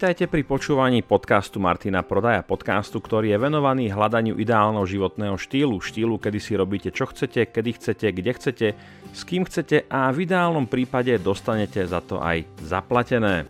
Vitajte pri počúvaní podcastu Martina Prodaja, podcastu, ktorý je venovaný hľadaniu ideálneho životného štýlu, štýlu, kedy si robíte čo chcete, kedy chcete, kde chcete, s kým chcete a v ideálnom prípade dostanete za to aj zaplatené.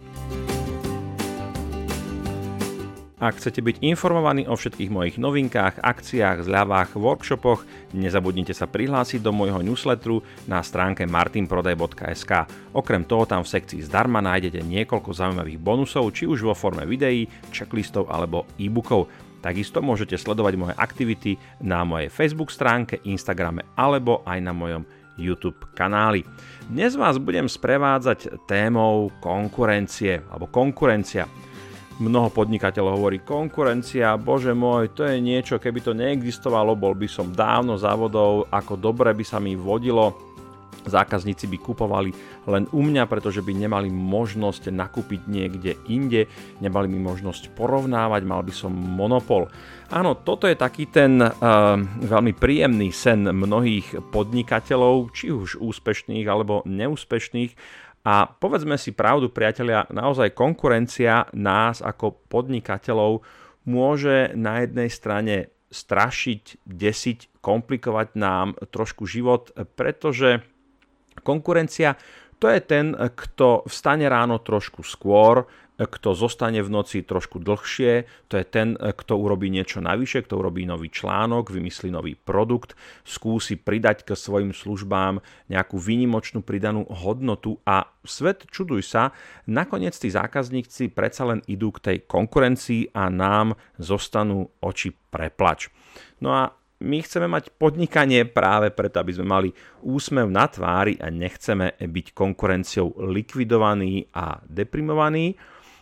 Ak chcete byť informovaní o všetkých mojich novinkách, akciách, zľavách, workshopoch, nezabudnite sa prihlásiť do môjho newsletteru na stránke martinprodaj.sk. Okrem toho tam v sekcii zdarma nájdete niekoľko zaujímavých bonusov, či už vo forme videí, checklistov alebo e-bookov. Takisto môžete sledovať moje aktivity na mojej Facebook stránke, Instagrame alebo aj na mojom YouTube kanáli. Dnes vás budem sprevádzať témou konkurencie alebo konkurencia. Mnoho podnikateľov hovorí, konkurencia, bože môj, to je niečo, keby to neexistovalo, bol by som dávno závodov, ako dobre by sa mi vodilo, zákazníci by kupovali len u mňa, pretože by nemali možnosť nakúpiť niekde inde, nemali by možnosť porovnávať, mal by som monopol. Áno, toto je taký ten uh, veľmi príjemný sen mnohých podnikateľov, či už úspešných alebo neúspešných, a povedzme si pravdu, priatelia, naozaj konkurencia nás ako podnikateľov môže na jednej strane strašiť, desiť, komplikovať nám trošku život, pretože konkurencia to je ten, kto vstane ráno trošku skôr, kto zostane v noci trošku dlhšie, to je ten, kto urobí niečo navyše, kto urobí nový článok, vymyslí nový produkt, skúsi pridať k svojim službám nejakú výnimočnú pridanú hodnotu a svet, čuduj sa, nakoniec tí zákazníci predsa len idú k tej konkurencii a nám zostanú oči preplač. No a my chceme mať podnikanie práve preto, aby sme mali úsmev na tvári a nechceme byť konkurenciou likvidovaní a deprimovaní.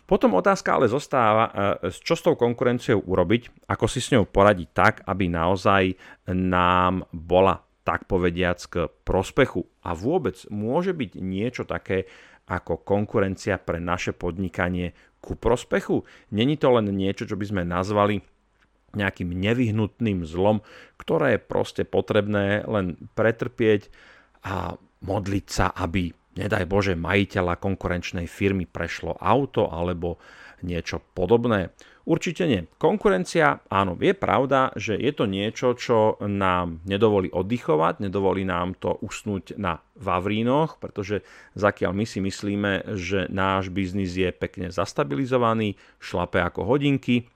Potom otázka ale zostáva, e, čo s tou konkurenciou urobiť, ako si s ňou poradiť tak, aby naozaj nám bola tak povediac k prospechu. A vôbec môže byť niečo také ako konkurencia pre naše podnikanie ku prospechu. Není to len niečo, čo by sme nazvali nejakým nevyhnutným zlom, ktoré je proste potrebné len pretrpieť a modliť sa, aby nedaj Bože, majiteľa konkurenčnej firmy prešlo auto alebo niečo podobné. Určite nie. Konkurencia, áno, je pravda, že je to niečo, čo nám nedovolí oddychovať, nedovolí nám to usnúť na Vavrínoch, pretože zakiaľ my si myslíme, že náš biznis je pekne zastabilizovaný, šlape ako hodinky,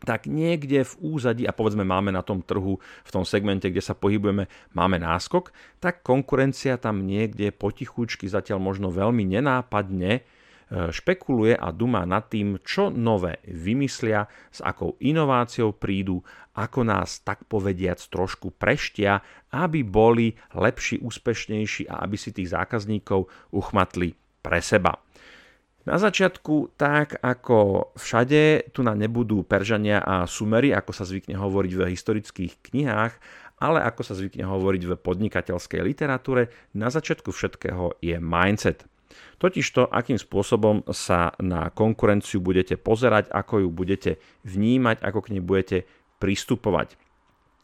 tak niekde v úzadi, a povedzme máme na tom trhu, v tom segmente, kde sa pohybujeme, máme náskok, tak konkurencia tam niekde potichučky, zatiaľ možno veľmi nenápadne e, špekuluje a dumá nad tým, čo nové vymyslia, s akou inováciou prídu, ako nás tak povediac trošku preštia, aby boli lepší, úspešnejší a aby si tých zákazníkov uchmatli pre seba. Na začiatku, tak ako všade, tu na nebudú Peržania a Sumery, ako sa zvykne hovoriť v historických knihách, ale ako sa zvykne hovoriť v podnikateľskej literatúre, na začiatku všetkého je mindset. Totižto, akým spôsobom sa na konkurenciu budete pozerať, ako ju budete vnímať, ako k nej budete pristupovať.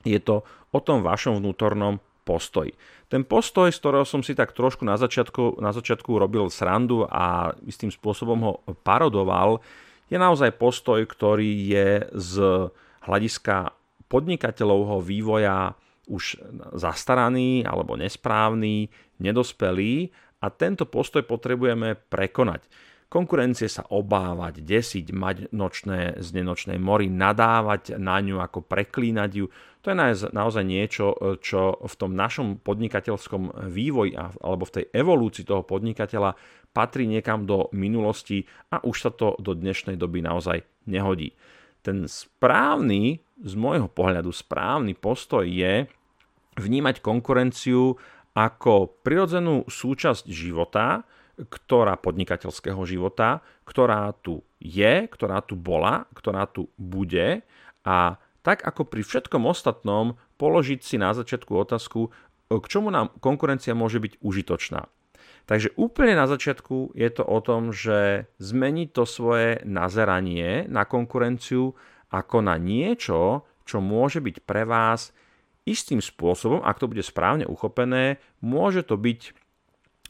Je to o tom vašom vnútornom postoj. Ten postoj, z ktorého som si tak trošku na začiatku, na začiatku robil srandu a istým spôsobom ho parodoval, je naozaj postoj, ktorý je z hľadiska podnikateľovho vývoja už zastaraný alebo nesprávny, nedospelý a tento postoj potrebujeme prekonať. Konkurencie sa obávať, desiť, mať nočné z nenočnej mori, nadávať na ňu, ako preklínať ju. To je naozaj niečo, čo v tom našom podnikateľskom vývoji alebo v tej evolúcii toho podnikateľa patrí niekam do minulosti a už sa to do dnešnej doby naozaj nehodí. Ten správny, z môjho pohľadu správny postoj je vnímať konkurenciu ako prirodzenú súčasť života, ktorá podnikateľského života, ktorá tu je, ktorá tu bola, ktorá tu bude a tak ako pri všetkom ostatnom položiť si na začiatku otázku, k čomu nám konkurencia môže byť užitočná. Takže úplne na začiatku je to o tom, že zmení to svoje nazeranie na konkurenciu ako na niečo, čo môže byť pre vás istým spôsobom, ak to bude správne uchopené, môže to byť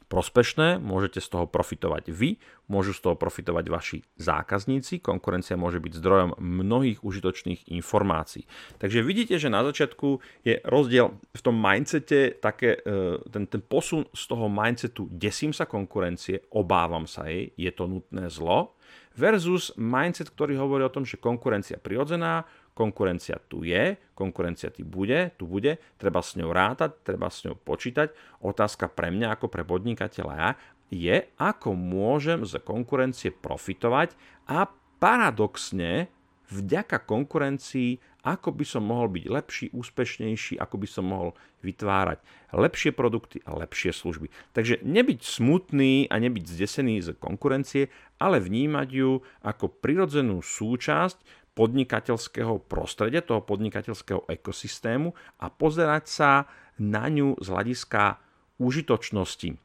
prospešné, môžete z toho profitovať vy, môžu z toho profitovať vaši zákazníci, konkurencia môže byť zdrojom mnohých užitočných informácií. Takže vidíte, že na začiatku je rozdiel v tom mindsete, také, e, ten, ten posun z toho mindsetu desím sa konkurencie, obávam sa jej, je to nutné zlo, versus mindset, ktorý hovorí o tom, že konkurencia prirodzená, konkurencia tu je, konkurencia tu bude, tu bude, treba s ňou rátať, treba s ňou počítať. Otázka pre mňa ako pre podnikateľa je, ako môžem z konkurencie profitovať a paradoxne vďaka konkurencii, ako by som mohol byť lepší, úspešnejší, ako by som mohol vytvárať lepšie produkty a lepšie služby. Takže nebyť smutný a nebyť zdesený z konkurencie, ale vnímať ju ako prirodzenú súčasť podnikateľského prostredia, toho podnikateľského ekosystému a pozerať sa na ňu z hľadiska užitočnosti.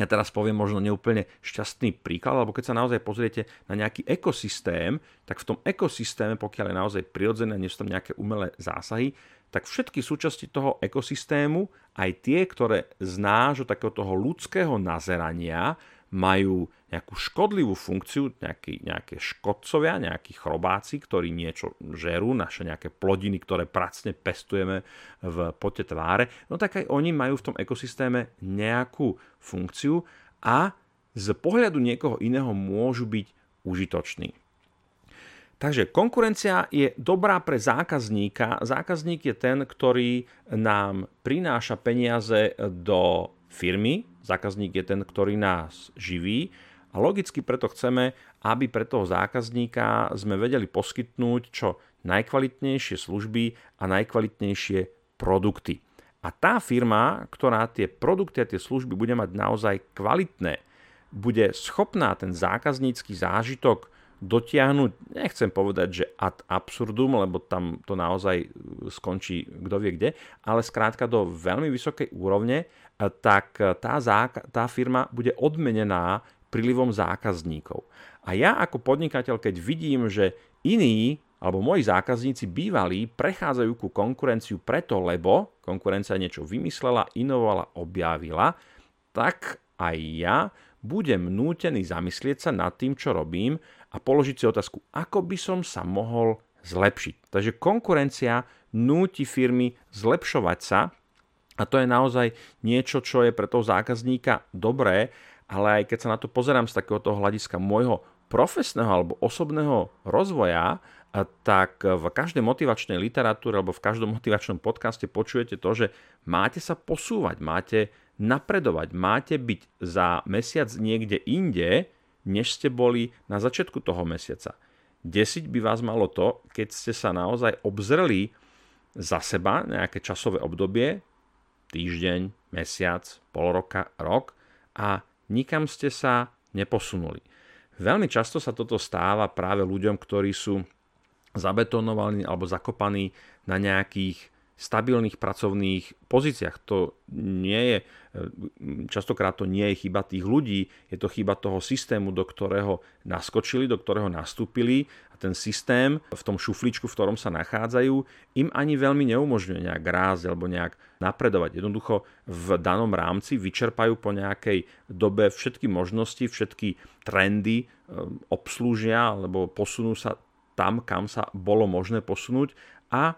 Ja teraz poviem možno neúplne šťastný príklad, lebo keď sa naozaj pozriete na nejaký ekosystém, tak v tom ekosystéme, pokiaľ je naozaj prirodzené, nie sú tam nejaké umelé zásahy, tak všetky súčasti toho ekosystému, aj tie, ktoré z nášho takého toho ľudského nazerania majú nejakú škodlivú funkciu, nejaký, nejaké škodcovia, nejakí chrobáci, ktorí niečo žerú, naše nejaké plodiny, ktoré pracne pestujeme v pote tváre, no tak aj oni majú v tom ekosystéme nejakú funkciu a z pohľadu niekoho iného môžu byť užitoční. Takže konkurencia je dobrá pre zákazníka. Zákazník je ten, ktorý nám prináša peniaze do firmy, zákazník je ten, ktorý nás živí a logicky preto chceme, aby pre toho zákazníka sme vedeli poskytnúť čo najkvalitnejšie služby a najkvalitnejšie produkty. A tá firma, ktorá tie produkty a tie služby bude mať naozaj kvalitné, bude schopná ten zákaznícky zážitok dotiahnuť, nechcem povedať, že ad absurdum, lebo tam to naozaj skončí kto vie kde, ale skrátka do veľmi vysokej úrovne tak tá, záka- tá firma bude odmenená prílivom zákazníkov. A ja ako podnikateľ, keď vidím, že iní alebo moji zákazníci bývalí prechádzajú ku konkurenciu preto, lebo konkurencia niečo vymyslela, inovovala, objavila, tak aj ja budem nútený zamyslieť sa nad tým, čo robím a položiť si otázku, ako by som sa mohol zlepšiť. Takže konkurencia núti firmy zlepšovať sa a to je naozaj niečo, čo je pre toho zákazníka dobré, ale aj keď sa na to pozerám z takéhoto hľadiska môjho profesného alebo osobného rozvoja, tak v každej motivačnej literatúre alebo v každom motivačnom podcaste počujete to, že máte sa posúvať, máte napredovať, máte byť za mesiac niekde inde, než ste boli na začiatku toho mesiaca. Desiť by vás malo to, keď ste sa naozaj obzreli za seba nejaké časové obdobie, týždeň, mesiac, pol roka, rok a nikam ste sa neposunuli. Veľmi často sa toto stáva práve ľuďom, ktorí sú zabetonovaní alebo zakopaní na nejakých stabilných pracovných pozíciách. To nie je, častokrát to nie je chyba tých ľudí, je to chyba toho systému, do ktorého naskočili, do ktorého nastúpili a ten systém v tom šufličku, v ktorom sa nachádzajú, im ani veľmi neumožňuje nejak rásť alebo nejak napredovať. Jednoducho v danom rámci vyčerpajú po nejakej dobe všetky možnosti, všetky trendy ehm, obslúžia alebo posunú sa tam, kam sa bolo možné posunúť a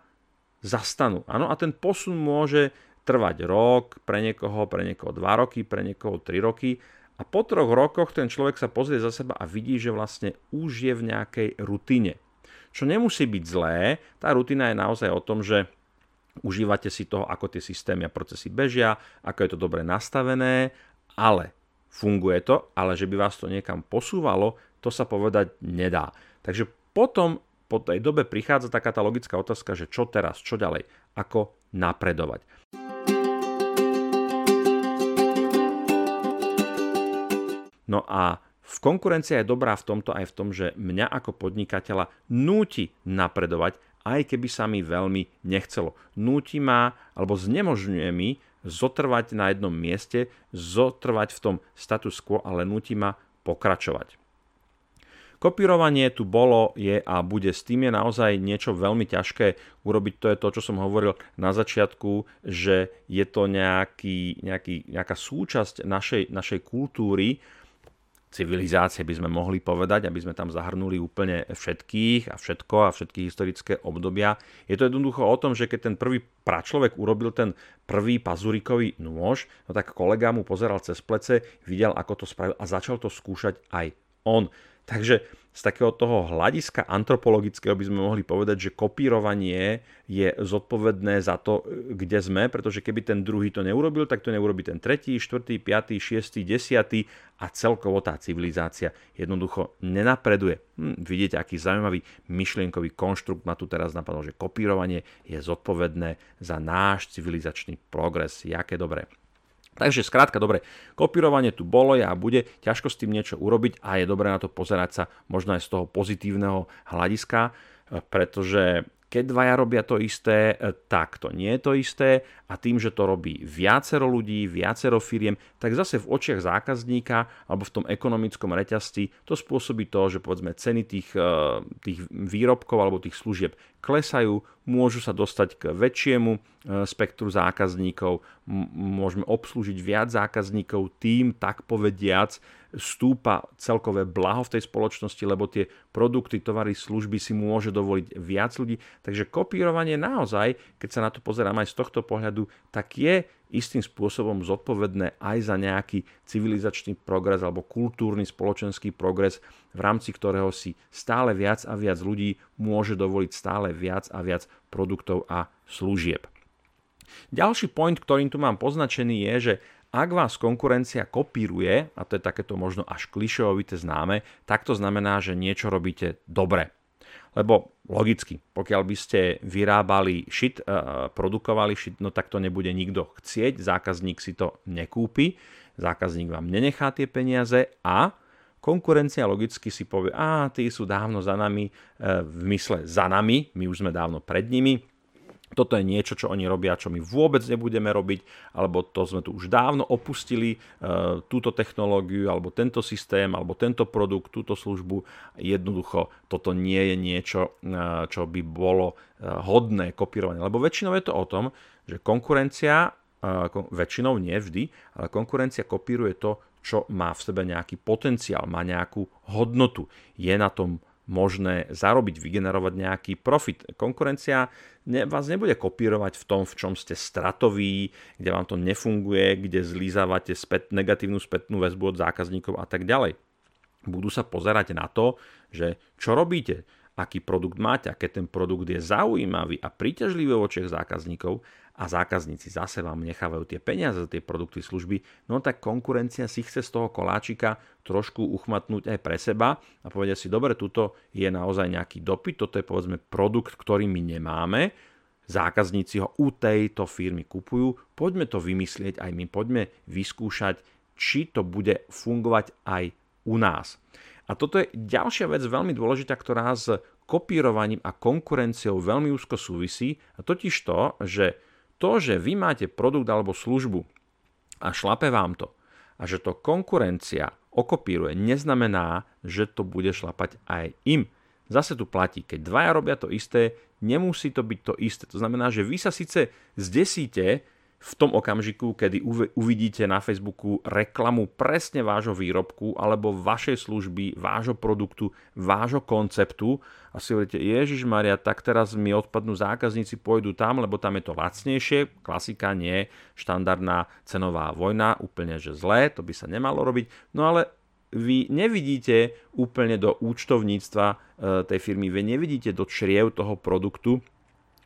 zastanú. Áno, a ten posun môže trvať rok, pre niekoho, pre niekoho dva roky, pre niekoho tri roky a po troch rokoch ten človek sa pozrie za seba a vidí, že vlastne už je v nejakej rutine. Čo nemusí byť zlé, tá rutina je naozaj o tom, že užívate si toho, ako tie systémy a procesy bežia, ako je to dobre nastavené, ale funguje to, ale že by vás to niekam posúvalo, to sa povedať nedá. Takže potom po tej dobe prichádza taká tá logická otázka, že čo teraz, čo ďalej, ako napredovať. No a v konkurencia je dobrá v tomto aj v tom, že mňa ako podnikateľa núti napredovať, aj keby sa mi veľmi nechcelo. Núti ma alebo znemožňuje mi zotrvať na jednom mieste, zotrvať v tom status quo, ale núti ma pokračovať. Kopírovanie tu bolo, je a bude s tým je naozaj niečo veľmi ťažké urobiť. To je to, čo som hovoril na začiatku, že je to nejaký, nejaký, nejaká súčasť našej, našej kultúry, civilizácie by sme mohli povedať, aby sme tam zahrnuli úplne všetkých a všetko a všetky historické obdobia. Je to jednoducho o tom, že keď ten prvý pračlovek urobil ten prvý pazurikový nôž, no tak kolega mu pozeral cez plece, videl, ako to spravil a začal to skúšať aj on. Takže z takého toho hľadiska antropologického by sme mohli povedať, že kopírovanie je zodpovedné za to, kde sme, pretože keby ten druhý to neurobil, tak to neurobi ten tretí, štvrtý, piatý, šiestý, desiatý a celkovo tá civilizácia jednoducho nenapreduje. Hm, vidíte, aký zaujímavý myšlienkový konštrukt ma tu teraz napadol, že kopírovanie je zodpovedné za náš civilizačný progres. Jaké dobré. Takže skrátka, dobre, kopírovanie tu bolo a bude, ťažko s tým niečo urobiť a je dobré na to pozerať sa možno aj z toho pozitívneho hľadiska, pretože keď dvaja robia to isté, e, tak to nie je to isté. A tým, že to robí viacero ľudí, viacero firiem, tak zase v očiach zákazníka alebo v tom ekonomickom reťazci to spôsobí to, že povedzme ceny tých, e, tých výrobkov alebo tých služieb klesajú, môžu sa dostať k väčšiemu e, spektru zákazníkov, môžeme obslúžiť viac zákazníkov, tým tak povediac stúpa celkové blaho v tej spoločnosti, lebo tie produkty, tovary, služby si môže dovoliť viac ľudí. Takže kopírovanie naozaj, keď sa na to pozerám aj z tohto pohľadu, tak je istým spôsobom zodpovedné aj za nejaký civilizačný progres alebo kultúrny spoločenský progres, v rámci ktorého si stále viac a viac ľudí môže dovoliť stále viac a viac produktov a služieb. Ďalší point, ktorým tu mám poznačený je, že ak vás konkurencia kopíruje, a to je takéto možno až klišovité známe, tak to znamená, že niečo robíte dobre. Lebo logicky, pokiaľ by ste vyrábali šit, uh, produkovali šit, no tak to nebude nikto chcieť, zákazník si to nekúpi, zákazník vám nenechá tie peniaze a konkurencia logicky si povie, a tí sú dávno za nami, uh, v mysle za nami, my už sme dávno pred nimi, toto je niečo, čo oni robia, čo my vôbec nebudeme robiť, alebo to sme tu už dávno opustili, e, túto technológiu, alebo tento systém, alebo tento produkt, túto službu. Jednoducho, toto nie je niečo, e, čo by bolo e, hodné kopírovanie. Lebo väčšinou je to o tom, že konkurencia, väčšinou nie vždy, ale konkurencia kopíruje to, čo má v sebe nejaký potenciál, má nejakú hodnotu. Je na tom možné zarobiť, vygenerovať nejaký profit. Konkurencia ne, vás nebude kopírovať v tom, v čom ste stratoví, kde vám to nefunguje, kde zlízavate späť, negatívnu spätnú väzbu od zákazníkov a tak ďalej. Budú sa pozerať na to, že čo robíte, aký produkt máte, aké ten produkt je zaujímavý a príťažlivý v očiach zákazníkov a zákazníci zase vám nechávajú tie peniaze za tie produkty, služby, no tak konkurencia si chce z toho koláčika trošku uchmatnúť aj pre seba a povedia si, dobre, tuto je naozaj nejaký dopyt, toto je povedzme produkt, ktorý my nemáme, zákazníci ho u tejto firmy kupujú, poďme to vymyslieť aj my, poďme vyskúšať, či to bude fungovať aj u nás. A toto je ďalšia vec veľmi dôležitá, ktorá s kopírovaním a konkurenciou veľmi úzko súvisí, a totiž to, že to, že vy máte produkt alebo službu a šlape vám to a že to konkurencia okopíruje, neznamená, že to bude šlapať aj im. Zase tu platí, keď dvaja robia to isté, nemusí to byť to isté. To znamená, že vy sa síce zdesíte, v tom okamžiku, kedy uvidíte na Facebooku reklamu presne vášho výrobku alebo vašej služby, vášho produktu, vášho konceptu a si hovoríte, Ježiš Maria, tak teraz mi odpadnú zákazníci, pôjdu tam, lebo tam je to lacnejšie. Klasika nie, štandardná cenová vojna, úplne že zlé, to by sa nemalo robiť. No ale vy nevidíte úplne do účtovníctva e, tej firmy, vy nevidíte do čriev toho produktu,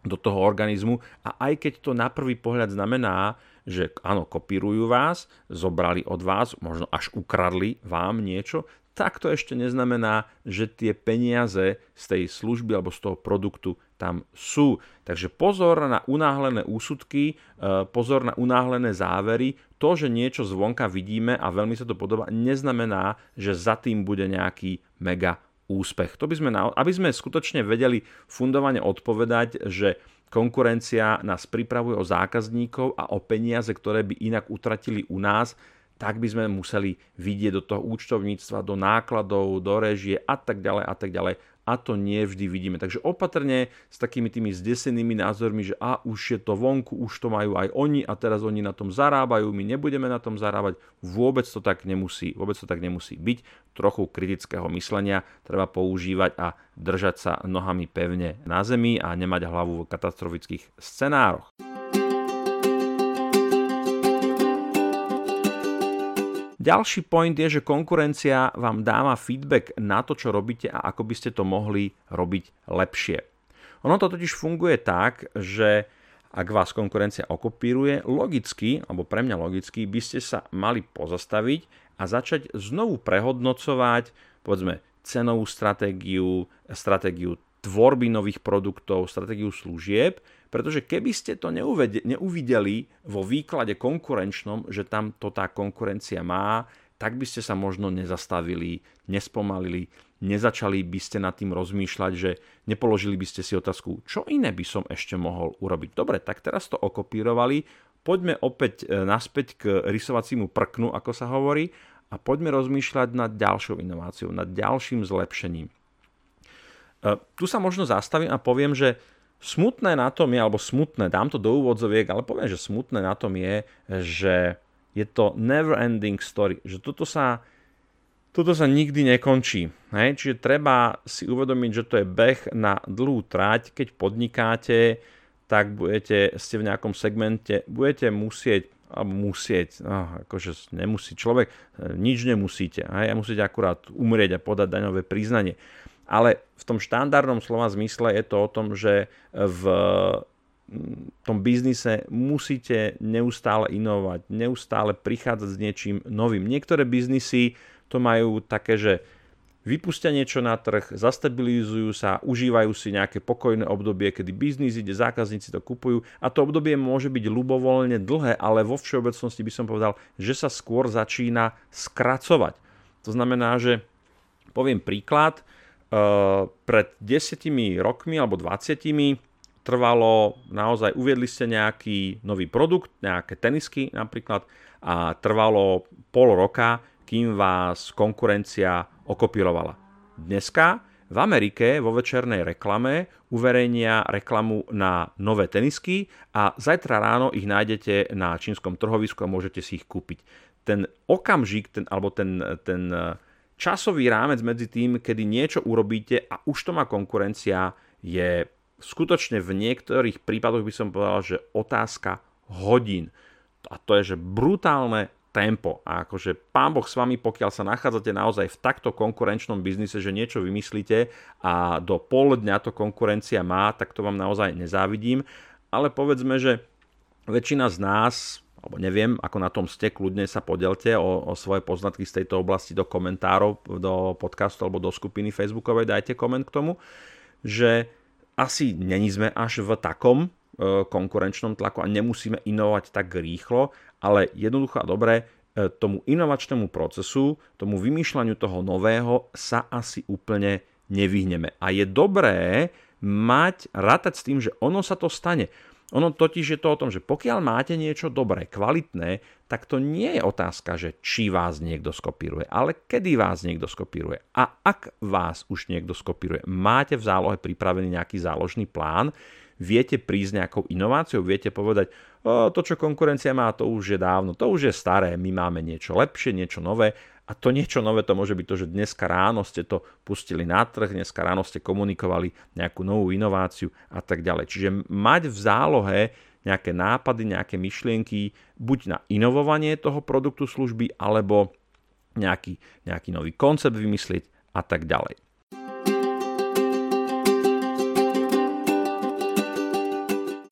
do toho organizmu a aj keď to na prvý pohľad znamená, že áno, kopírujú vás, zobrali od vás, možno až ukradli vám niečo, tak to ešte neznamená, že tie peniaze z tej služby alebo z toho produktu tam sú. Takže pozor na unáhlené úsudky, e, pozor na unáhlené závery. To, že niečo zvonka vidíme a veľmi sa to podobá, neznamená, že za tým bude nejaký mega úspech. To by sme, aby sme skutočne vedeli fundovane odpovedať, že konkurencia nás pripravuje o zákazníkov a o peniaze, ktoré by inak utratili u nás, tak by sme museli vidieť do toho účtovníctva, do nákladov, do režie a tak ďalej a tak ďalej a to nie vždy vidíme. Takže opatrne s takými tými zdesenými názormi, že a už je to vonku, už to majú aj oni a teraz oni na tom zarábajú, my nebudeme na tom zarábať. Vôbec to tak nemusí, vôbec to tak nemusí byť. Trochu kritického myslenia treba používať a držať sa nohami pevne na zemi a nemať hlavu v katastrofických scenároch. Ďalší point je, že konkurencia vám dáva feedback na to, čo robíte a ako by ste to mohli robiť lepšie. Ono to totiž funguje tak, že ak vás konkurencia okopíruje, logicky, alebo pre mňa logicky, by ste sa mali pozastaviť a začať znovu prehodnocovať, povedzme, cenovú stratégiu, stratégiu tvorby nových produktov, stratégiu služieb, pretože keby ste to neuvideli vo výklade konkurenčnom, že tam to tá konkurencia má, tak by ste sa možno nezastavili, nespomalili, nezačali by ste nad tým rozmýšľať, že nepoložili by ste si otázku, čo iné by som ešte mohol urobiť. Dobre, tak teraz to okopírovali, poďme opäť e, naspäť k rysovacímu prknu, ako sa hovorí, a poďme rozmýšľať nad ďalšou inováciou, nad ďalším zlepšením. E, tu sa možno zastavím a poviem, že smutné na tom je, alebo smutné, dám to do úvodzoviek, ale poviem, že smutné na tom je, že je to never ending story, že toto sa, toto sa nikdy nekončí. Hej? Čiže treba si uvedomiť, že to je beh na dlhú trať, keď podnikáte, tak budete, ste v nejakom segmente, budete musieť alebo musieť, no, akože nemusí človek, nič nemusíte, hej? musíte akurát umrieť a podať daňové priznanie. Ale v tom štandardnom slova zmysle je to o tom, že v tom biznise musíte neustále inovovať, neustále prichádzať s niečím novým. Niektoré biznisy to majú také, že vypustia niečo na trh, zastabilizujú sa, užívajú si nejaké pokojné obdobie, kedy biznis ide, zákazníci to kupujú a to obdobie môže byť ľubovoľne dlhé, ale vo všeobecnosti by som povedal, že sa skôr začína skracovať. To znamená, že poviem príklad, pred desiatimi rokmi alebo 20 trvalo naozaj, uviedli ste nejaký nový produkt, nejaké tenisky napríklad a trvalo pol roka, kým vás konkurencia okopírovala. Dneska v Amerike vo večernej reklame uverejnia reklamu na nové tenisky a zajtra ráno ich nájdete na čínskom trhovisku a môžete si ich kúpiť. Ten okamžik, ten, alebo ten, ten časový rámec medzi tým, kedy niečo urobíte a už to má konkurencia, je skutočne v niektorých prípadoch by som povedal, že otázka hodín. A to je, že brutálne tempo. A akože pán Boh s vami, pokiaľ sa nachádzate naozaj v takto konkurenčnom biznise, že niečo vymyslíte a do pol dňa to konkurencia má, tak to vám naozaj nezávidím. Ale povedzme, že väčšina z nás alebo neviem, ako na tom ste, kľudne sa podelte o, o svoje poznatky z tejto oblasti do komentárov, do podcastu alebo do skupiny facebookovej, dajte koment k tomu, že asi není sme až v takom e, konkurenčnom tlaku a nemusíme inovovať tak rýchlo, ale jednoducho a dobre, e, tomu inovačnému procesu, tomu vymýšľaniu toho nového sa asi úplne nevyhneme. A je dobré mať, rátať s tým, že ono sa to stane. Ono totiž je to o tom, že pokiaľ máte niečo dobré, kvalitné, tak to nie je otázka, že či vás niekto skopíruje, ale kedy vás niekto skopíruje. A ak vás už niekto skopíruje, máte v zálohe pripravený nejaký záložný plán, viete prísť nejakou inováciou, viete povedať, o, to, čo konkurencia má, to už je dávno, to už je staré, my máme niečo lepšie, niečo nové a to niečo nové to môže byť to, že dneska ráno ste to pustili na trh, dneska ráno ste komunikovali nejakú novú inováciu a tak ďalej. Čiže mať v zálohe nejaké nápady, nejaké myšlienky, buď na inovovanie toho produktu, služby, alebo nejaký, nejaký nový koncept vymyslieť a tak ďalej.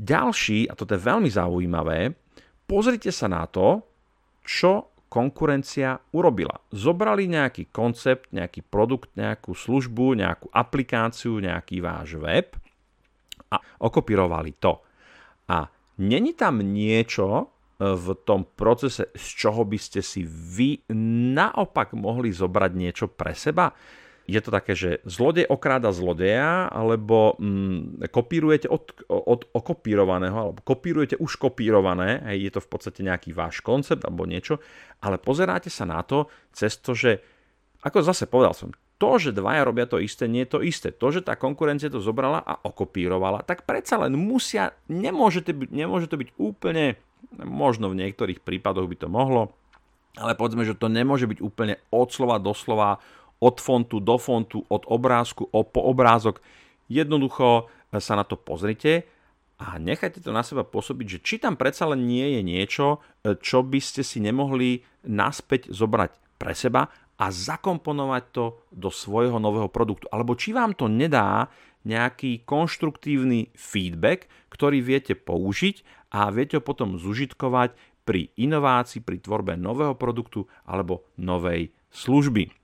Ďalší, a toto je veľmi zaujímavé, pozrite sa na to, čo konkurencia urobila. Zobrali nejaký koncept, nejaký produkt, nejakú službu, nejakú aplikáciu, nejaký váš web a okopírovali to. A není tam niečo e, v tom procese, z čoho by ste si vy naopak mohli zobrať niečo pre seba? je to také, že zlodej okráda zlodeja, alebo mm, kopírujete od, od okopírovaného, alebo kopírujete už kopírované, hej, je to v podstate nejaký váš koncept alebo niečo, ale pozeráte sa na to cez to, že, ako zase povedal som, to, že dvaja robia to isté, nie je to isté. To, že tá konkurencia to zobrala a okopírovala, tak predsa len musia, nemôže to byť, nemôže to byť úplne, možno v niektorých prípadoch by to mohlo, ale povedzme, že to nemôže byť úplne od slova do slova, od fontu do fontu, od obrázku po obrázok. Jednoducho sa na to pozrite a nechajte to na seba pôsobiť, že či tam predsa len nie je niečo, čo by ste si nemohli naspäť zobrať pre seba a zakomponovať to do svojho nového produktu. Alebo či vám to nedá nejaký konštruktívny feedback, ktorý viete použiť a viete ho potom zužitkovať pri inovácii, pri tvorbe nového produktu alebo novej služby.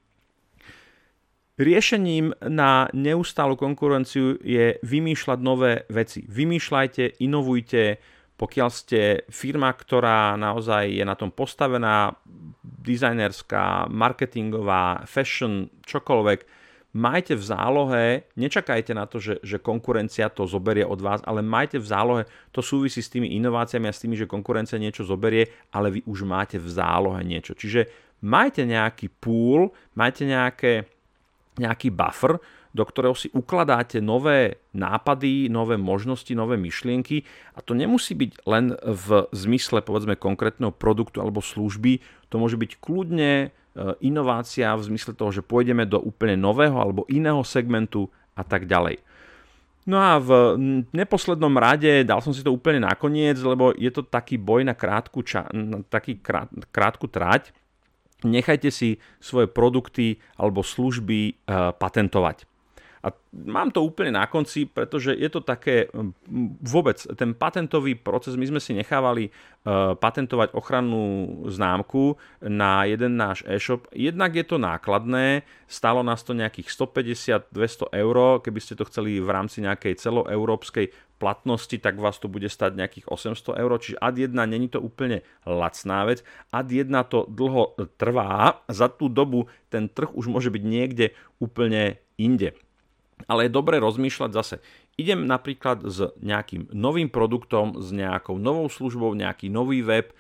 Riešením na neustálu konkurenciu je vymýšľať nové veci. Vymýšľajte, inovujte, pokiaľ ste firma, ktorá naozaj je na tom postavená, dizajnerská, marketingová, fashion, čokoľvek, majte v zálohe, nečakajte na to, že, že konkurencia to zoberie od vás, ale majte v zálohe, to súvisí s tými inováciami a s tými, že konkurencia niečo zoberie, ale vy už máte v zálohe niečo. Čiže majte nejaký pool, majte nejaké, nejaký buffer, do ktorého si ukladáte nové nápady, nové možnosti, nové myšlienky a to nemusí byť len v zmysle povedzme konkrétneho produktu alebo služby, to môže byť kľudne e, inovácia v zmysle toho, že pôjdeme do úplne nového alebo iného segmentu a tak ďalej. No a v neposlednom rade, dal som si to úplne nakoniec, lebo je to taký boj na krátku, ča, na taký krát, krátku trať. Nechajte si svoje produkty alebo služby e, patentovať. A mám to úplne na konci, pretože je to také, vôbec ten patentový proces, my sme si nechávali uh, patentovať ochrannú známku na jeden náš e-shop. Jednak je to nákladné, stalo nás to nejakých 150-200 eur, keby ste to chceli v rámci nejakej celoeurópskej platnosti, tak vás to bude stať nejakých 800 eur, čiže ad 1 není to úplne lacná vec, ad 1 to dlho trvá, za tú dobu ten trh už môže byť niekde úplne inde. Ale je dobre rozmýšľať zase. Idem napríklad s nejakým novým produktom, s nejakou novou službou, nejaký nový web,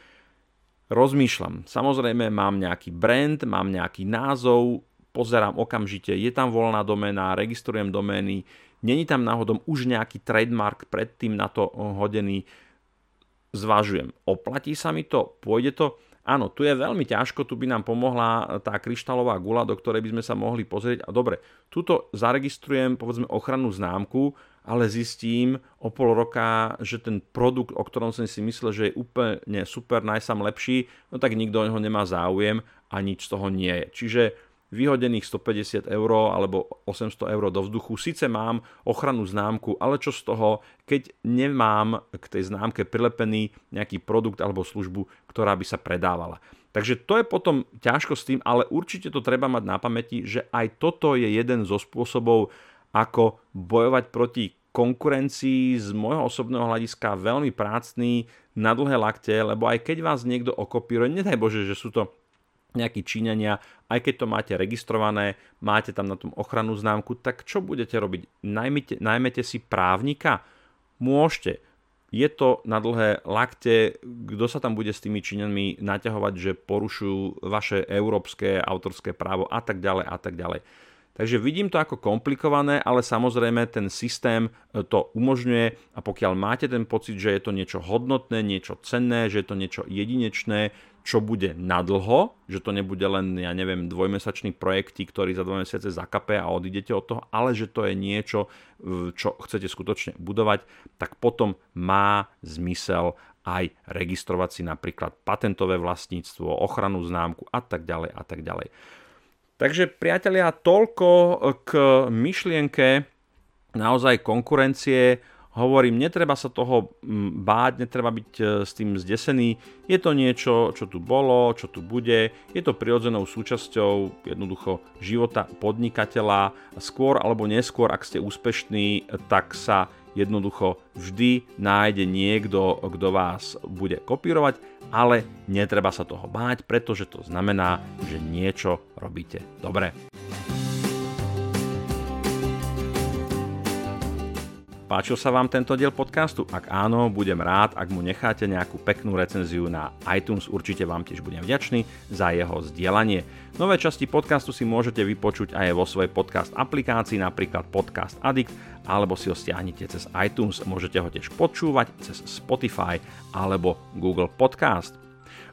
rozmýšľam. Samozrejme mám nejaký brand, mám nejaký názov, pozerám okamžite, je tam voľná doména, registrujem domény, není tam náhodom už nejaký trademark predtým na to hodený, zvažujem. Oplatí sa mi to? Pôjde to? Áno, tu je veľmi ťažko, tu by nám pomohla tá kryštálová gula, do ktorej by sme sa mohli pozrieť. A dobre, tuto zaregistrujem povedzme ochrannú známku, ale zistím o pol roka, že ten produkt, o ktorom som si myslel, že je úplne super, najsam lepší, no tak nikto o neho nemá záujem a nič z toho nie je. Čiže vyhodených 150 eur alebo 800 eur do vzduchu. Sice mám ochrannú známku, ale čo z toho, keď nemám k tej známke prilepený nejaký produkt alebo službu, ktorá by sa predávala. Takže to je potom ťažko s tým, ale určite to treba mať na pamäti, že aj toto je jeden zo spôsobov, ako bojovať proti konkurencii z môjho osobného hľadiska veľmi prácný na dlhé lakte, lebo aj keď vás niekto okopíruje, nedaj Bože, že sú to nejakí Číňania, aj keď to máte registrované, máte tam na tom ochrannú známku, tak čo budete robiť? Najmite, najmete si právnika? Môžete. Je to na dlhé lakte, kto sa tam bude s tými Číňanmi naťahovať, že porušujú vaše európske autorské právo a tak ďalej a tak ďalej. Takže vidím to ako komplikované, ale samozrejme ten systém e, to umožňuje a pokiaľ máte ten pocit, že je to niečo hodnotné, niečo cenné, že je to niečo jedinečné, čo bude nadlho, že to nebude len, ja neviem, dvojmesačný projekty, ktorý za dva mesiace zakape a odídete od toho, ale že to je niečo, čo chcete skutočne budovať, tak potom má zmysel aj registrovať si napríklad patentové vlastníctvo, ochranu známku a tak ďalej a tak ďalej. Takže priatelia, toľko k myšlienke naozaj konkurencie Hovorím, netreba sa toho mm, báť, netreba byť e, s tým zdesený. Je to niečo, čo tu bolo, čo tu bude. Je to prirodzenou súčasťou jednoducho života podnikateľa. Skôr alebo neskôr, ak ste úspešní, tak sa jednoducho vždy nájde niekto, kto vás bude kopírovať, ale netreba sa toho báť, pretože to znamená, že niečo robíte dobre. Páčil sa vám tento diel podcastu? Ak áno, budem rád, ak mu necháte nejakú peknú recenziu na iTunes, určite vám tiež budem vďačný za jeho zdieľanie. Nové časti podcastu si môžete vypočuť aj vo svojej podcast aplikácii, napríklad Podcast Addict, alebo si ho stiahnite cez iTunes. Môžete ho tiež počúvať cez Spotify alebo Google Podcast.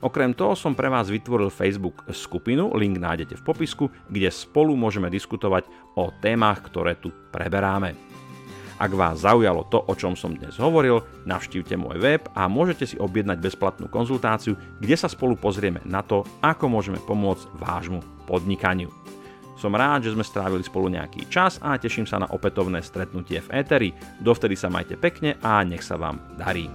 Okrem toho som pre vás vytvoril Facebook skupinu, link nájdete v popisku, kde spolu môžeme diskutovať o témach, ktoré tu preberáme. Ak vás zaujalo to, o čom som dnes hovoril, navštívte môj web a môžete si objednať bezplatnú konzultáciu, kde sa spolu pozrieme na to, ako môžeme pomôcť vášmu podnikaniu. Som rád, že sme strávili spolu nejaký čas a teším sa na opätovné stretnutie v Eteri. Dovtedy sa majte pekne a nech sa vám darí.